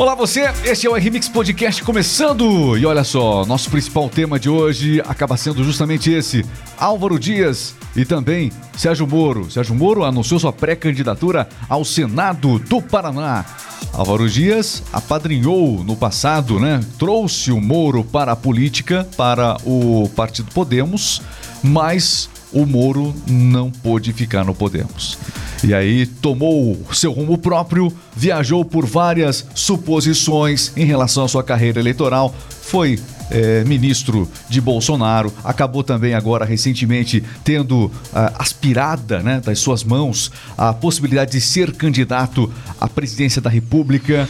Olá você, este é o RMix Podcast começando e olha só, nosso principal tema de hoje acaba sendo justamente esse, Álvaro Dias e também Sérgio Moro. Sérgio Moro anunciou sua pré-candidatura ao Senado do Paraná. Álvaro Dias apadrinhou no passado, né? Trouxe o Moro para a política, para o Partido Podemos, mas o Moro não pôde ficar no Podemos. E aí tomou seu rumo próprio, viajou por várias suposições em relação à sua carreira eleitoral, foi é, ministro de Bolsonaro, acabou também agora recentemente tendo ah, aspirada né, das suas mãos a possibilidade de ser candidato à presidência da República.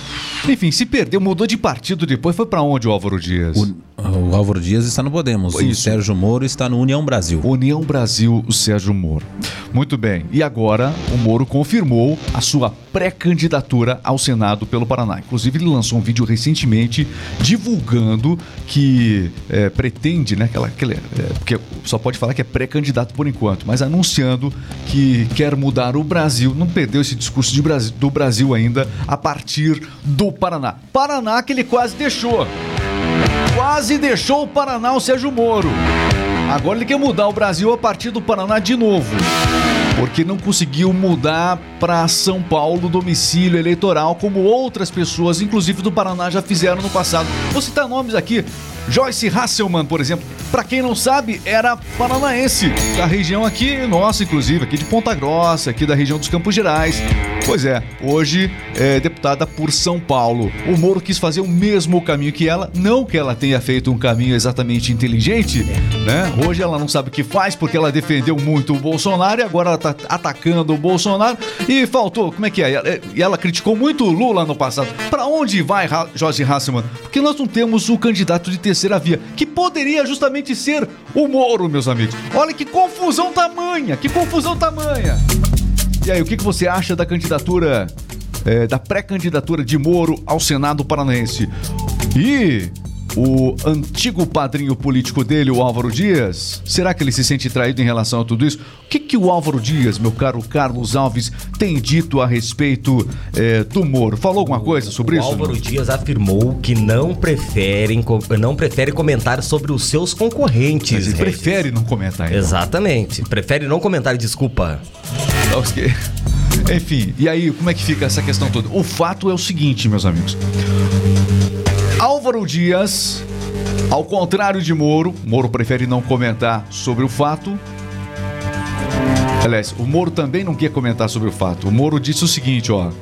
Enfim, se perdeu, mudou de partido depois, foi para onde o Álvaro Dias? O, o, Álvaro Dias está no Podemos, Isso. o Sérgio Moro está no União Brasil. União Brasil, o Sérgio Moro. Muito bem, e agora o Moro confirmou a sua pré-candidatura ao Senado pelo Paraná. Inclusive, ele lançou um vídeo recentemente divulgando que é, pretende, né? Aquela, aquela, é, porque só pode falar que é pré-candidato por enquanto, mas anunciando que quer mudar o Brasil. Não perdeu esse discurso Brasil, do Brasil ainda a partir do Paraná. Paraná que ele quase deixou. Quase deixou o Paraná o Sérgio Moro. Agora ele quer mudar o Brasil a partir do Paraná de novo porque não conseguiu mudar para São Paulo domicílio eleitoral, como outras pessoas, inclusive do Paraná, já fizeram no passado. Vou citar nomes aqui: Joyce Hasselman, por exemplo, para quem não sabe, era paranaense, da região aqui, nossa, inclusive, aqui de Ponta Grossa, aqui da região dos Campos Gerais. Pois é, hoje é deputada por São Paulo. O Moro quis fazer o mesmo caminho que ela, não que ela tenha feito um caminho exatamente inteligente, né? Hoje ela não sabe o que faz porque ela defendeu muito o Bolsonaro e agora ela tá atacando o Bolsonaro e faltou, como é que é? E ela criticou muito o Lula no passado. Para onde vai Jorge Hasselman? Porque nós não temos o candidato de terceira via, que poderia justamente ser o Moro, meus amigos. Olha que confusão tamanha, que confusão tamanha. E aí, o que, você acha da candidatura, é, da pré-candidatura de Moro ao Senado Paranaense? E o antigo padrinho político dele, o Álvaro Dias, será que ele se sente traído em relação a tudo isso? O que, que o Álvaro Dias, meu caro Carlos Alves, tem dito a respeito é, do Moro? Falou alguma coisa sobre o isso? O Álvaro não? Dias afirmou que não prefere, não prefere comentar sobre os seus concorrentes. Mas ele prefere não comentar, então. Exatamente. Prefere não comentar, desculpa. Ok. Enfim, e aí, como é que fica essa questão toda? O fato é o seguinte, meus amigos. Álvaro Dias, ao contrário de Moro, Moro prefere não comentar sobre o fato. Aliás, o Moro também não quer comentar sobre o fato. O Moro disse o seguinte, ó.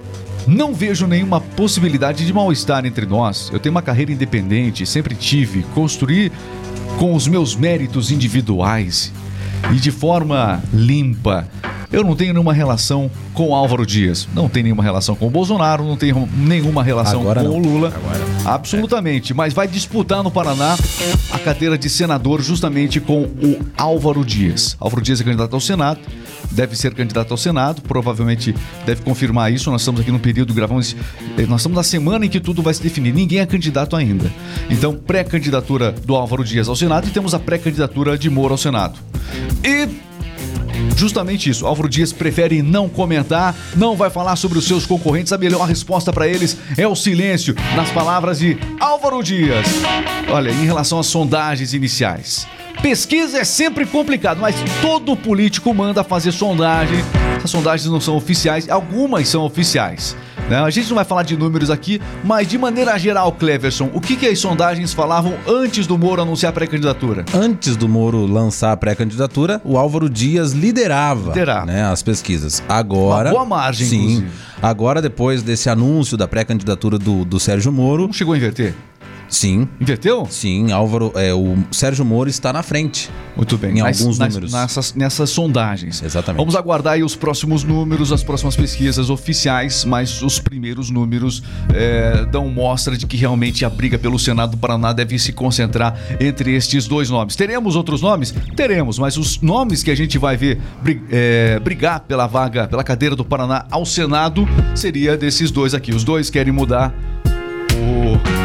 Não vejo nenhuma possibilidade de mal-estar entre nós. Eu tenho uma carreira independente, sempre tive, construí com os meus méritos individuais e de forma limpa. Eu não tenho nenhuma relação com Álvaro Dias, não tenho nenhuma relação com o Bolsonaro, não tenho nenhuma relação Agora com não. o Lula. Agora. Absolutamente, é. mas vai disputar no Paraná a cadeira de senador justamente com o Álvaro Dias. Álvaro Dias é candidato ao Senado, deve ser candidato ao Senado, provavelmente deve confirmar isso. Nós estamos aqui no período, gravamos. Eh, nós estamos na semana em que tudo vai se definir. Ninguém é candidato ainda. Então, pré-candidatura do Álvaro Dias ao Senado e temos a pré-candidatura de Moro ao Senado. E justamente isso. Álvaro Dias prefere não comentar, não vai falar sobre os seus concorrentes. A melhor resposta para eles é o silêncio, nas palavras de Álvaro Dias. Olha, em relação às sondagens iniciais. Pesquisa é sempre complicado, mas todo político manda fazer sondagem. Essas sondagens não são oficiais, algumas são oficiais. Né? A gente não vai falar de números aqui, mas de maneira geral, Cleverson, o que, que as sondagens falavam antes do Moro anunciar a pré-candidatura? Antes do Moro lançar a pré-candidatura, o Álvaro Dias liderava, liderava. Né, as pesquisas. Agora. Uma boa margem, sim. Inclusive. Agora, depois desse anúncio da pré-candidatura do, do Sérgio Moro. Não chegou a inverter? Sim. Inverteu? Sim, Álvaro, é, o Sérgio Moro está na frente. Muito bem. Em nas, alguns nas, números. Nessas, nessas sondagens. Exatamente. Vamos aguardar aí os próximos números, as próximas pesquisas oficiais, mas os primeiros números é, dão mostra de que realmente a briga pelo Senado do Paraná deve se concentrar entre estes dois nomes. Teremos outros nomes? Teremos, mas os nomes que a gente vai ver é, brigar pela vaga, pela cadeira do Paraná ao Senado, seria desses dois aqui. Os dois querem mudar o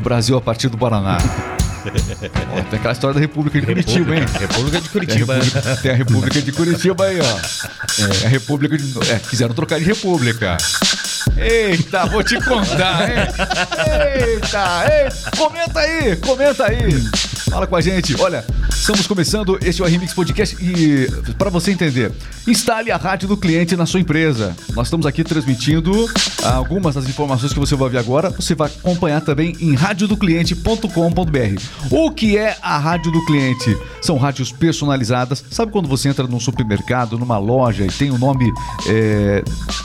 o Brasil a partir do Paraná. Ó, tem aquela história da República de Curitiba, hein? República de Curitiba. Tem a República, tem a República de Curitiba aí, ó. É, a República de. É, quiseram trocar de República. Eita, vou te contar, hein? Eita, eita, comenta aí, comenta aí. Fala com a gente. Olha, estamos começando este o Remix Podcast e para você entender, instale a rádio do cliente na sua empresa. Nós estamos aqui transmitindo algumas das informações que você vai ver agora. Você vai acompanhar também em radiodocliente.com.br. O que é a rádio do cliente? São rádios personalizadas. Sabe quando você entra num supermercado, numa loja e tem o nome é,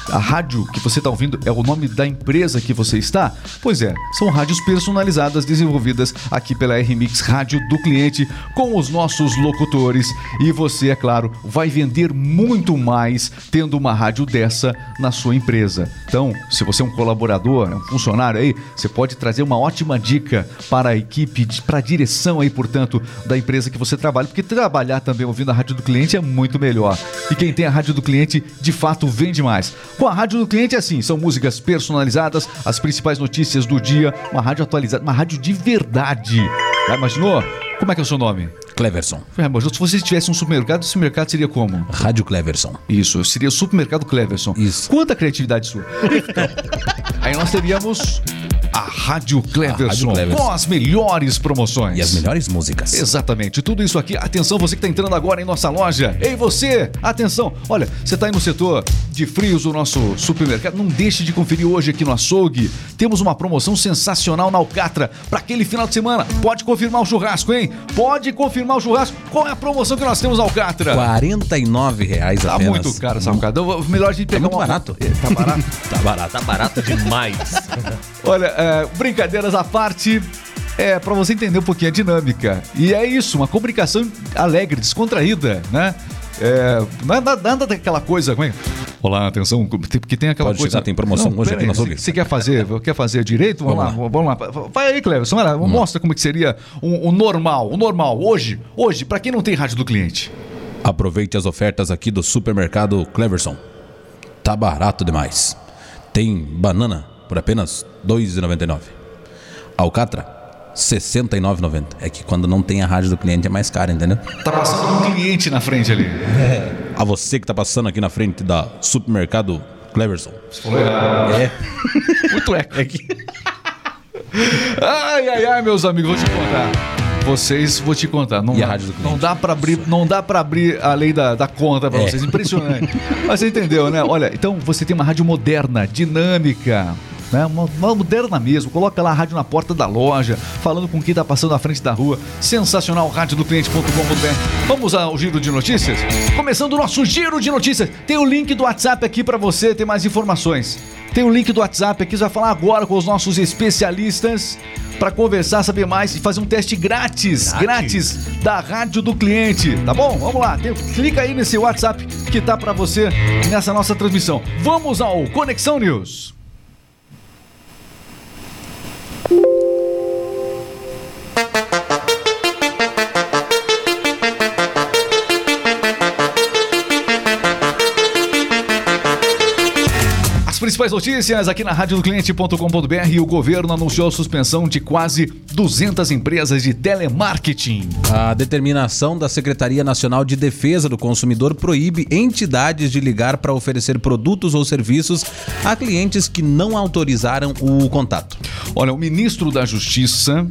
a rádio que você está ouvindo é o nome da empresa que você está? Pois é, são rádios personalizadas desenvolvidas aqui pela Rádio rádio do cliente com os nossos locutores. E você, é claro, vai vender muito mais tendo uma rádio dessa na sua empresa. Então, se você é um colaborador, um funcionário aí, você pode trazer uma ótima dica para a equipe, para a direção aí, portanto, da empresa que você trabalha, porque trabalhar também ouvindo a rádio do cliente é muito melhor. E quem tem a rádio do cliente, de fato, vende mais. Com a rádio do cliente é assim, são músicas personalizadas, as principais notícias do dia, uma rádio atualizada, uma rádio de verdade. Já imaginou? Como é que é o seu nome? Cleverson. Se você tivesse um supermercado, esse mercado seria como? Rádio Cleverson. Isso, seria o supermercado Cleverson. Isso. Quanta criatividade sua. Então, aí nós teríamos a Rádio Cleverson, com as melhores promoções. E as melhores músicas. Exatamente. Tudo isso aqui. Atenção, você que está entrando agora em nossa loja. Ei, você! Atenção! Olha, você está aí no setor de frios do nosso supermercado. Não deixe de conferir hoje aqui no açougue. Temos uma promoção sensacional na Alcatra para aquele final de semana. Pode confirmar o churrasco, hein? Pode confirmar o churrasco. Qual é a promoção que nós temos Alcatra? 49 reais tá apenas. Tá muito caro essa Alcatra. Melhor a gente pegar tá uma... barato. Tá barato? tá barato. Tá barato demais. Olha, é, brincadeiras à parte, é para você entender um pouquinho a dinâmica. E é isso, uma comunicação alegre, descontraída, né? É, nada, nada daquela coisa. Como é? Olá, atenção, porque tem aquela Pode coisa. Chegar, tem promoção não, hoje aqui na Você quer fazer, quer fazer direito? Vamos, vamos lá, lá, vamos lá. Vai aí, Cleverson, mostra como que seria o, o normal, o normal hoje, hoje, para quem não tem rádio do cliente. Aproveite as ofertas aqui do supermercado Cleverson. Tá barato demais. Tem banana por apenas R$ 2,99. Alcatra, 69,90. É que quando não tem a rádio do cliente é mais caro, entendeu? Tá passando um cliente na frente ali. É. A você que tá passando aqui na frente da supermercado Cleverson. É. Muito eco aqui. ai, ai, ai, meus amigos, vou te contar. Vocês, vou te contar. Não, e a rádio do cliente? Não dá para abrir, não dá para abrir a lei da, da conta para é. vocês. Impressionante. Mas você entendeu, né? Olha, então você tem uma rádio moderna, dinâmica, né? Uma, uma, moderna mesmo. Coloca lá a rádio na porta da loja, falando com quem está passando à frente da rua. Sensacional, rádio do cliente.com.br. Vamos ao giro de notícias? Começando o nosso giro de notícias. Tem o link do WhatsApp aqui para você ter mais informações. Tem o link do WhatsApp aqui, você vai falar agora com os nossos especialistas para conversar, saber mais e fazer um teste grátis, grátis, grátis da rádio do cliente, tá bom? Vamos lá, tem, clica aí nesse WhatsApp que tá para você nessa nossa transmissão. Vamos ao Conexão News. Principais notícias aqui na radiodocliente.com.br. O governo anunciou a suspensão de quase 200 empresas de telemarketing. A determinação da Secretaria Nacional de Defesa do Consumidor proíbe entidades de ligar para oferecer produtos ou serviços a clientes que não autorizaram o contato. Olha, o ministro da Justiça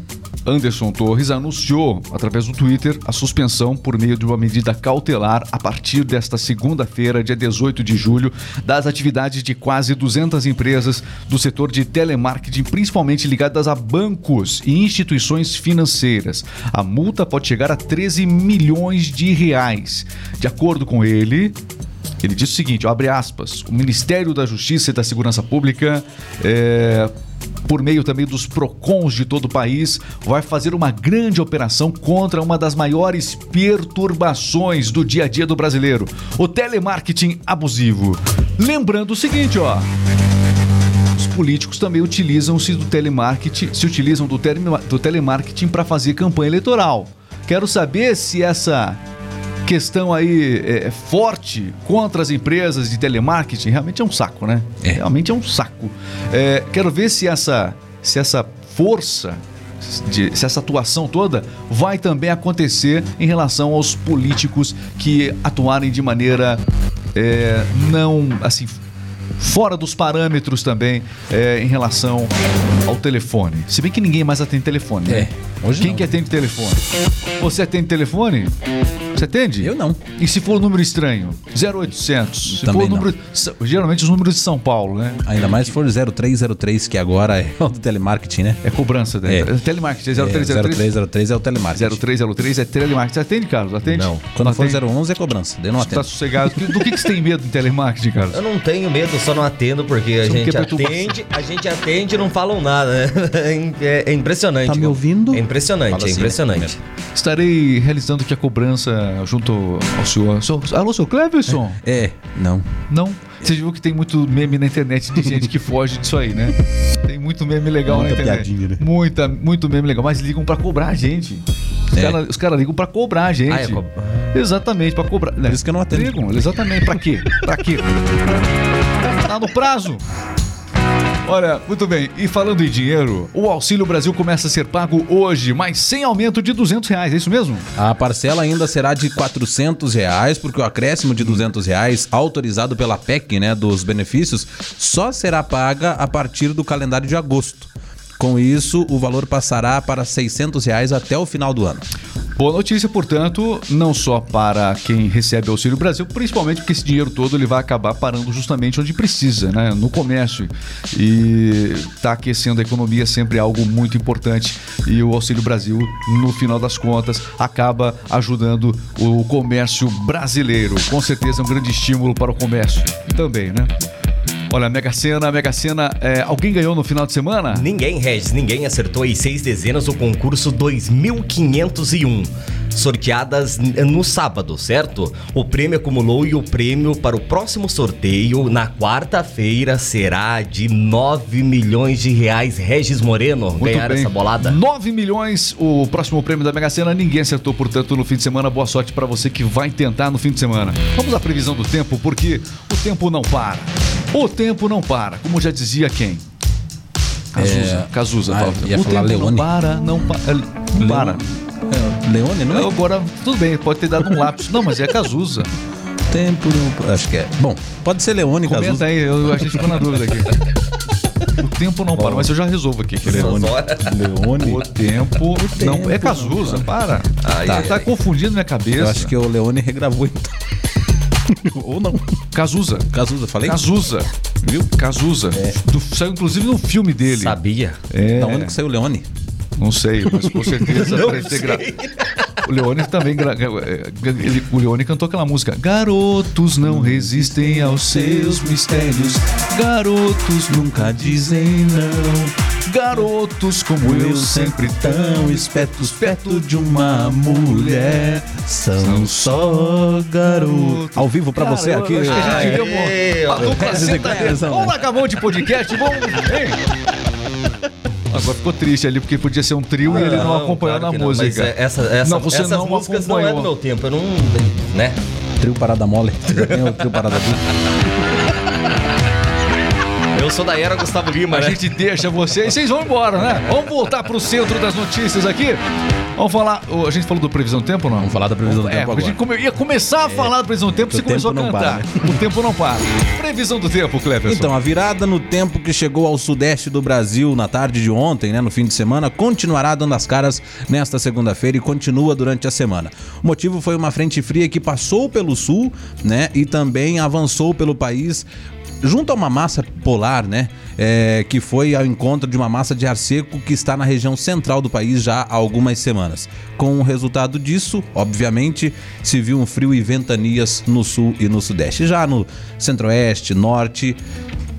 Anderson Torres anunciou, através do Twitter, a suspensão por meio de uma medida cautelar a partir desta segunda-feira, dia 18 de julho, das atividades de quase 200 empresas do setor de telemarketing, principalmente ligadas a bancos e instituições financeiras. A multa pode chegar a 13 milhões de reais. De acordo com ele, ele disse o seguinte: abre aspas, o Ministério da Justiça e da Segurança Pública é, por meio também dos PROCONs de todo o país, vai fazer uma grande operação contra uma das maiores perturbações do dia a dia do brasileiro, o telemarketing abusivo. Lembrando o seguinte, ó os políticos também utilizam-se do telemarketing, se utilizam do, tele, do telemarketing para fazer campanha eleitoral. Quero saber se essa questão aí é, forte contra as empresas de telemarketing realmente é um saco, né? É. Realmente é um saco. É, quero ver se essa, se essa força, de, se essa atuação toda vai também acontecer em relação aos políticos que atuarem de maneira é, não assim fora dos parâmetros também é, em relação ao telefone. Se bem que ninguém mais atende telefone, né? É, hoje Quem não. que atende telefone? Você atende telefone? Você atende? Eu não. E se for um número estranho? 0800. Se Também for um número, geralmente os números de São Paulo, né? Ainda mais se for 0303, que agora é o do telemarketing, né? É cobrança, né? É. É. Telemarketing, é É, 0303. 0303 é o telemarketing. 0303 é telemarketing. Você atende, Carlos? Atende? Não. Quando for atende? 011 é cobrança. Daí não Você tá atendo. sossegado. Do que, que você tem medo em telemarketing, Carlos? Eu não tenho medo, só não atendo porque a gente atende, a gente atende e não falam nada, né? É, é impressionante. Tá me ouvindo? É impressionante, Fala é assim, impressionante. né? Estarei realizando aqui a cobrança junto ao senhor. Senhor- Alô, senhor Cleverson? É, não. Não? Você viu que tem muito meme na internet de gente que foge disso aí, né? Tem muito meme legal Muita na internet. piadinha, né? Muita, muito meme legal. Mas ligam pra cobrar a gente. Os É. caras cara ligam pra cobrar a gente. Ah, é co- Exatamente, pra cobrar. Por isso que eu não atendo. Ligam, exatamente. Pra quê? Pra quê? Tá no prazo. Olha, muito bem. E falando em dinheiro, o Auxílio Brasil começa a ser pago hoje, mas sem aumento de 200 reais. É isso mesmo? A parcela ainda será de 400 reais, porque o acréscimo de 200 reais autorizado pela PEC, né, dos benefícios, só será paga a partir do calendário de agosto. Com isso, o valor passará para 600 reais até o final do ano. Boa notícia, portanto, não só para quem recebe Auxílio Brasil, principalmente porque esse dinheiro todo ele vai acabar parando justamente onde precisa, né? No comércio. E está aquecendo a economia sempre é algo muito importante. E o Auxílio Brasil, no final das contas, acaba ajudando o comércio brasileiro. Com certeza é um grande estímulo para o comércio também, né? Olha, Mega Sena, Mega Sena, é, alguém ganhou no final de semana? Ninguém, Regis, ninguém acertou as seis dezenas do concurso 2501. Sorteadas no sábado, certo? O prêmio acumulou e o prêmio para o próximo sorteio, na quarta-feira, será de 9 milhões de reais. Regis Moreno, Muito ganhar bem. essa bolada? 9 milhões, o próximo prêmio da Mega Sena. Ninguém acertou, portanto, no fim de semana. Boa sorte para você que vai tentar no fim de semana. Vamos à previsão do tempo, porque o tempo não para. O tempo não para, como já dizia quem? Cazuza. É, Cazuza. ah, ia o falar tempo Leone. não para, não, pa é, não para. É, Leone, não é? Agora, tudo bem, pode ter dado um lápis. Não, mas é Cazuza. Tempo não... Acho que é. Bom, pode ser Leone, Comenta Cazuza. aí, eu, a gente ficou na dúvida aqui. O tempo não para, mas eu já resolvo aqui. quer ver? Leone. Leone. O tempo, não é Cazuza, para. Ai, tá, ai, tá ai. confundindo minha cabeça. Eu acho que o Leone regravou então. Ou não. Cazuza. Cazuza, falei? Cazuza. Viu? Cazuza. Do- saiu inclusive no filme dele. Sabia? É, Da onde que saiu o Leone? Não sei, mas com certeza Não parece ter gra-. O Leone também. gra- é, ele- o Leone cantou aquela música. Garotos não resistem aos seus mistérios. Garotos nunca dizem não. Garotos como eu sempre tão espertos perto de uma mulher. São só garotos. Ao vivo pra você Cara, eu aqui. acho que a gente Aê, devia ó. a dupla sertaneja. Vamos largar a mão de podcast, vamos. Hein? Agora ficou triste ali, porque podia ser um trio e ele não acompanhou claro na que não, música. Mas é, essa, essa, Não, você essas não músicas não é do acompanhou. meu tempo, eu não. né? Trio Parada Mole. Já tem o Trio Parada Dupla. Sou da era Gustavo Lima, A né? gente deixa vocês, vocês vão embora, né? Vamos voltar pro centro das notícias aqui. Vamos falar. A gente falou do previsão do tempo não? Vamos falar da previsão do É, tempo a gente agora. come- ia começar a falar da previsão do tempo, você começou a cantar. para, O tempo não para. Previsão do tempo, Cleverson. Então, a virada no tempo que chegou ao sudeste do Brasil na tarde de ontem, né, no fim de semana, continuará dando as caras nesta segunda-feira e continua durante a semana. O motivo foi uma frente fria que passou pelo sul, né, e também avançou pelo país junto a uma massa polar, né, é, que foi ao encontro de uma massa de ar seco que está na região central do país já há algumas semanas. Com o resultado disso, obviamente, se viu um frio e ventanias no sul e no sudeste. Já no centro-oeste, norte,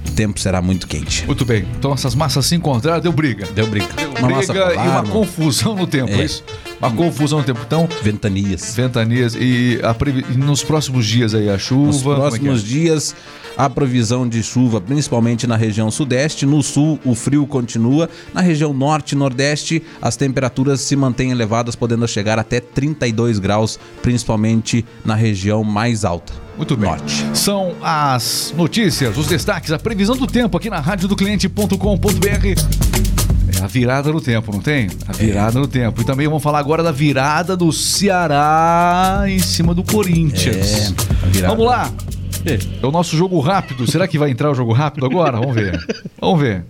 o tempo será muito quente. Muito bem. Então essas massas se encontraram, deu briga. Deu briga. Deu briga e uma confusão no tempo, é. É. isso? Uma confusão no tempo. Então, Ventanias. ventanias e, previ- e nos próximos dias aí a chuva. Nos como é que é? próximos dias, a previsão de chuva, principalmente na região sudeste. No sul, o frio continua. Na região norte e nordeste, as temperaturas se mantêm elevadas, podendo chegar até 32 graus, principalmente na região mais alta. Muito bem. Norte. São as notícias, os destaques, a previsão do tempo aqui na radiodocliente.com.br. É a virada no tempo, não tem? A virada no tempo. E também vamos falar agora da virada do Ceará em cima do Corinthians. É. Vamos lá. É o nosso jogo rápido. Será que vai entrar o jogo rápido agora? Vamos ver. Vamos ver.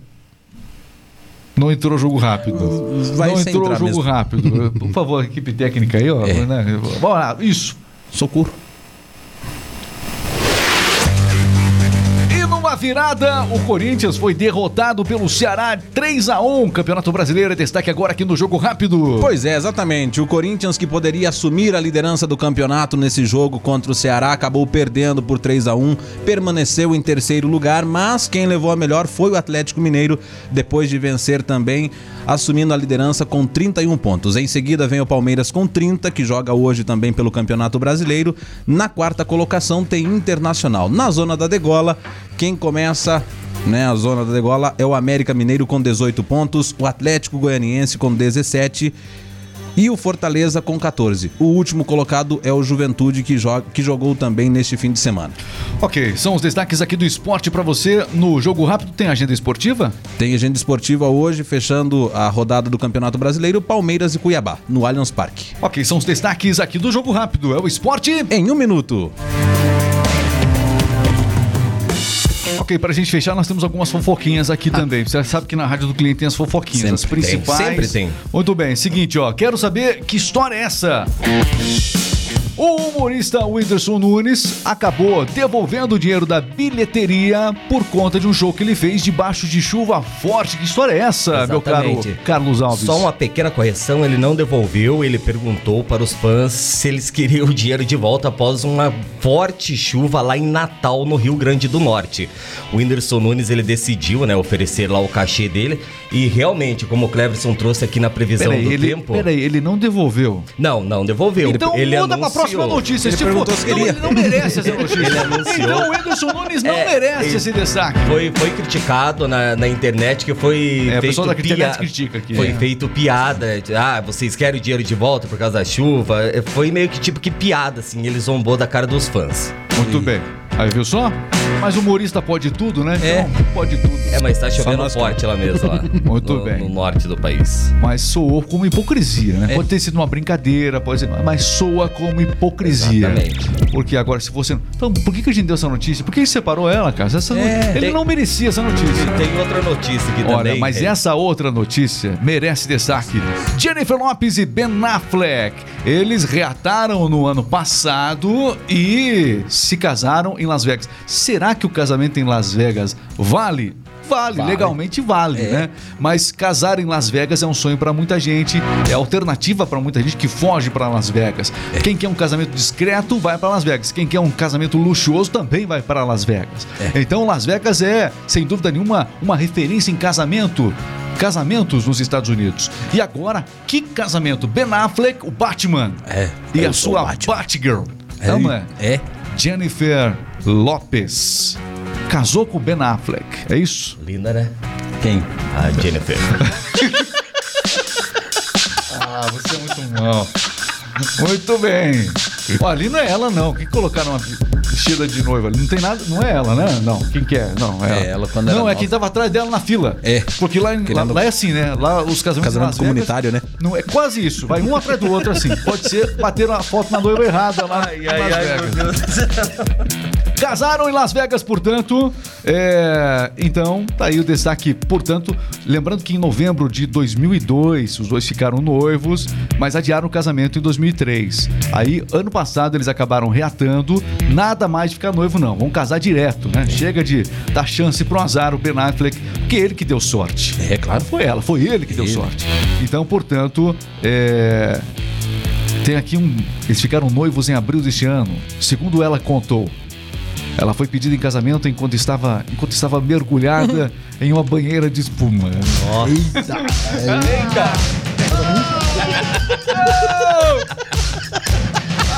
Não entrou o jogo rápido. Vai Não entrou jogo mesmo. rápido. Por favor, equipe técnica aí, ó. É. né? Vamos lá. Isso. Socorro. Virada, o Corinthians foi derrotado pelo Ceará 3 a 1 Campeonato Brasileiro é destaque agora aqui no Jogo Rápido. Pois é, exatamente. O Corinthians, que poderia assumir a liderança do campeonato nesse jogo contra o Ceará, acabou perdendo por 3 a 1 permaneceu em terceiro lugar, mas quem levou a melhor foi o Atlético Mineiro, depois de vencer também, assumindo a liderança com 31 pontos. Em seguida vem o Palmeiras com 30, que joga hoje também pelo Campeonato Brasileiro. Na quarta colocação tem Internacional. Na zona da degola, quem começa né? A zona da degola é o América Mineiro com 18 pontos, o Atlético Goianiense com 17 e o Fortaleza com 14. O último colocado é o Juventude que, joga, que jogou também neste fim de semana. Ok, são os destaques aqui do esporte pra você. No Jogo Rápido tem agenda esportiva? Tem agenda esportiva hoje, fechando a rodada do Campeonato Brasileiro, Palmeiras e Cuiabá, no Allianz Parque. Ok, são os destaques aqui do Jogo Rápido. É o esporte. Em um minuto. Ok, pra gente fechar, nós temos algumas fofoquinhas aqui também. Você sabe que na Rádio do Cliente tem as fofoquinhas, as Sempre tem, principais. sempre tem. Muito bem, seguinte, ó. Quero saber que história é essa? O humorista Whindersson Nunes acabou devolvendo o dinheiro da bilheteria por conta de um show que ele fez debaixo de chuva forte. Que história é essa, meu caro Exatamente. Carlos Alves? Só uma pequena correção, ele não devolveu, ele perguntou para os fãs se eles queriam o dinheiro de volta após uma forte chuva lá em Natal, no Rio Grande do Norte. O Whindersson Nunes, ele decidiu, né, oferecer lá o cachê dele e realmente, como o Cleverson trouxe aqui na previsão Peraí, do ele, tempo... peraí, ele não devolveu. Não, não devolveu. Então ele muda pra anunciou. Próxima notícia. Ele Se for- se não, queria. ele não merece essa notícia. Ele. Então o Whindersson Nunes não É, merece ele- esse destaque. Foi, foi criticado na, na internet que foi É, feito pessoal da internet pia- critica aqui, Foi é. feito piada. Ah, vocês querem o dinheiro de volta por causa da chuva? É, Foi meio que tipo que piada, assim. Ele zombou da cara dos fãs. Muito bem. Aí viu só? Mas humorista pode tudo, né? É. Então, pode tudo. É, mas tá chovendo nós forte lá mesmo, lá. Muito no, bem. No norte do país. Mas soou como hipocrisia, né? É. Pode ter sido uma brincadeira, pode ser, mas soa como hipocrisia. Exatamente. Porque agora, se você. Então, por que, que a gente deu essa notícia? Por que ele separou ela, cara? Essa É. Ele Tem- não merecia essa notícia. Tem outra notícia aqui Olha, também. mas é, essa outra notícia merece destaque. Jennifer Lopes e Ben Affleck. Eles reataram no ano passado e se casaram em Las Vegas. Será que o casamento em Las Vegas vale? Vale, Vale. legalmente vale, É. né? Mas casar em Las Vegas é um sonho pra muita gente, é alternativa pra muita gente que foge pra Las Vegas. Quem quer um casamento discreto vai pra Las Vegas. Quem quer um casamento luxuoso também vai pra Las Vegas. Então Las Vegas é, sem dúvida nenhuma, uma referência em casamento. Casamentos nos Estados Unidos. E agora, que casamento? Ben Affleck, o Batman. É, E a sua Batman. Batgirl. Não, não é? É. Jennifer Lopes. Casou com Ben Affleck. É isso? Linda, né? Quem? A Jennifer. Ah, você é muito mal. Muito bem. Ó, ali não é ela, não. Quem colocaram uma vestida de noiva ali? Não tem nada. Não é ela, né? Não. Quem que é? Não, é ela. É ela quando Não, é nova. quem tava atrás dela na fila. É. Porque lá, lá, lá é assim, né? Lá os casamentos Casamento Vegas, comunitário, né? Não, é quase isso. Vai um atrás do outro assim. Pode ser bater a foto na noiva errada lá em Las Vegas. Casaram em Las Vegas, portanto. é, Então, tá aí o destaque. Portanto, lembrando que em novembro de 2002, os dois ficaram noivos, mas adiaram o casamento em 2003. Aí, ano passado, eles acabaram reatando. Nada mais de ficar noivo, não. Vão casar direto, né? Chega de dar chance pro azar, o Ben Affleck, porque ele que deu sorte. É, claro. Foi ela, foi ele que deu Ele. sorte. Então, portanto, é, tem aqui um. Eles ficaram noivos em abril deste ano. Segundo ela contou. Ela foi pedida em casamento enquanto estava, enquanto estava mergulhada em uma banheira de espuma.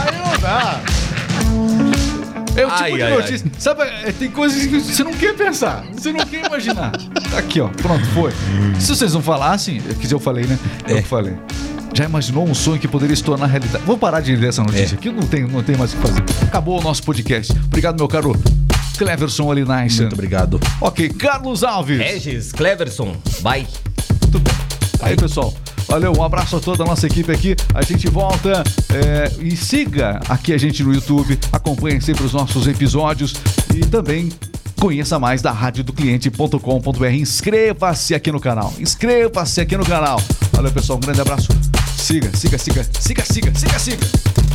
Aí não dá. É o tipo Ai, de ai, notícia. Sabe, é, tem coisas que você não quer pensar, você não quer imaginar. Tá Aqui, ó, pronto, foi. Se vocês não falassem, quer dizer, eu falei, né? Eu É. que falei. Já imaginou um sonho que poderia se tornar realidade? Vou parar de ler essa notícia É. aqui, não tem, não tem mais o que fazer. Acabou o nosso podcast. Obrigado, meu caro Cleverson Alinaisen. Muito obrigado. Ok, Carlos Alves. Regis, Cleverson, vai. Muito bem. Aí, pessoal, Valeu, um abraço a toda a nossa equipe aqui. A gente volta é, e siga aqui a gente no YouTube. Acompanhe sempre os nossos episódios e também Conheça mais da radiodocliente.com.br. Inscreva-se aqui no canal. Inscreva-se aqui no canal. Valeu, pessoal. Um grande abraço. Siga, siga, siga, siga, siga, siga, siga.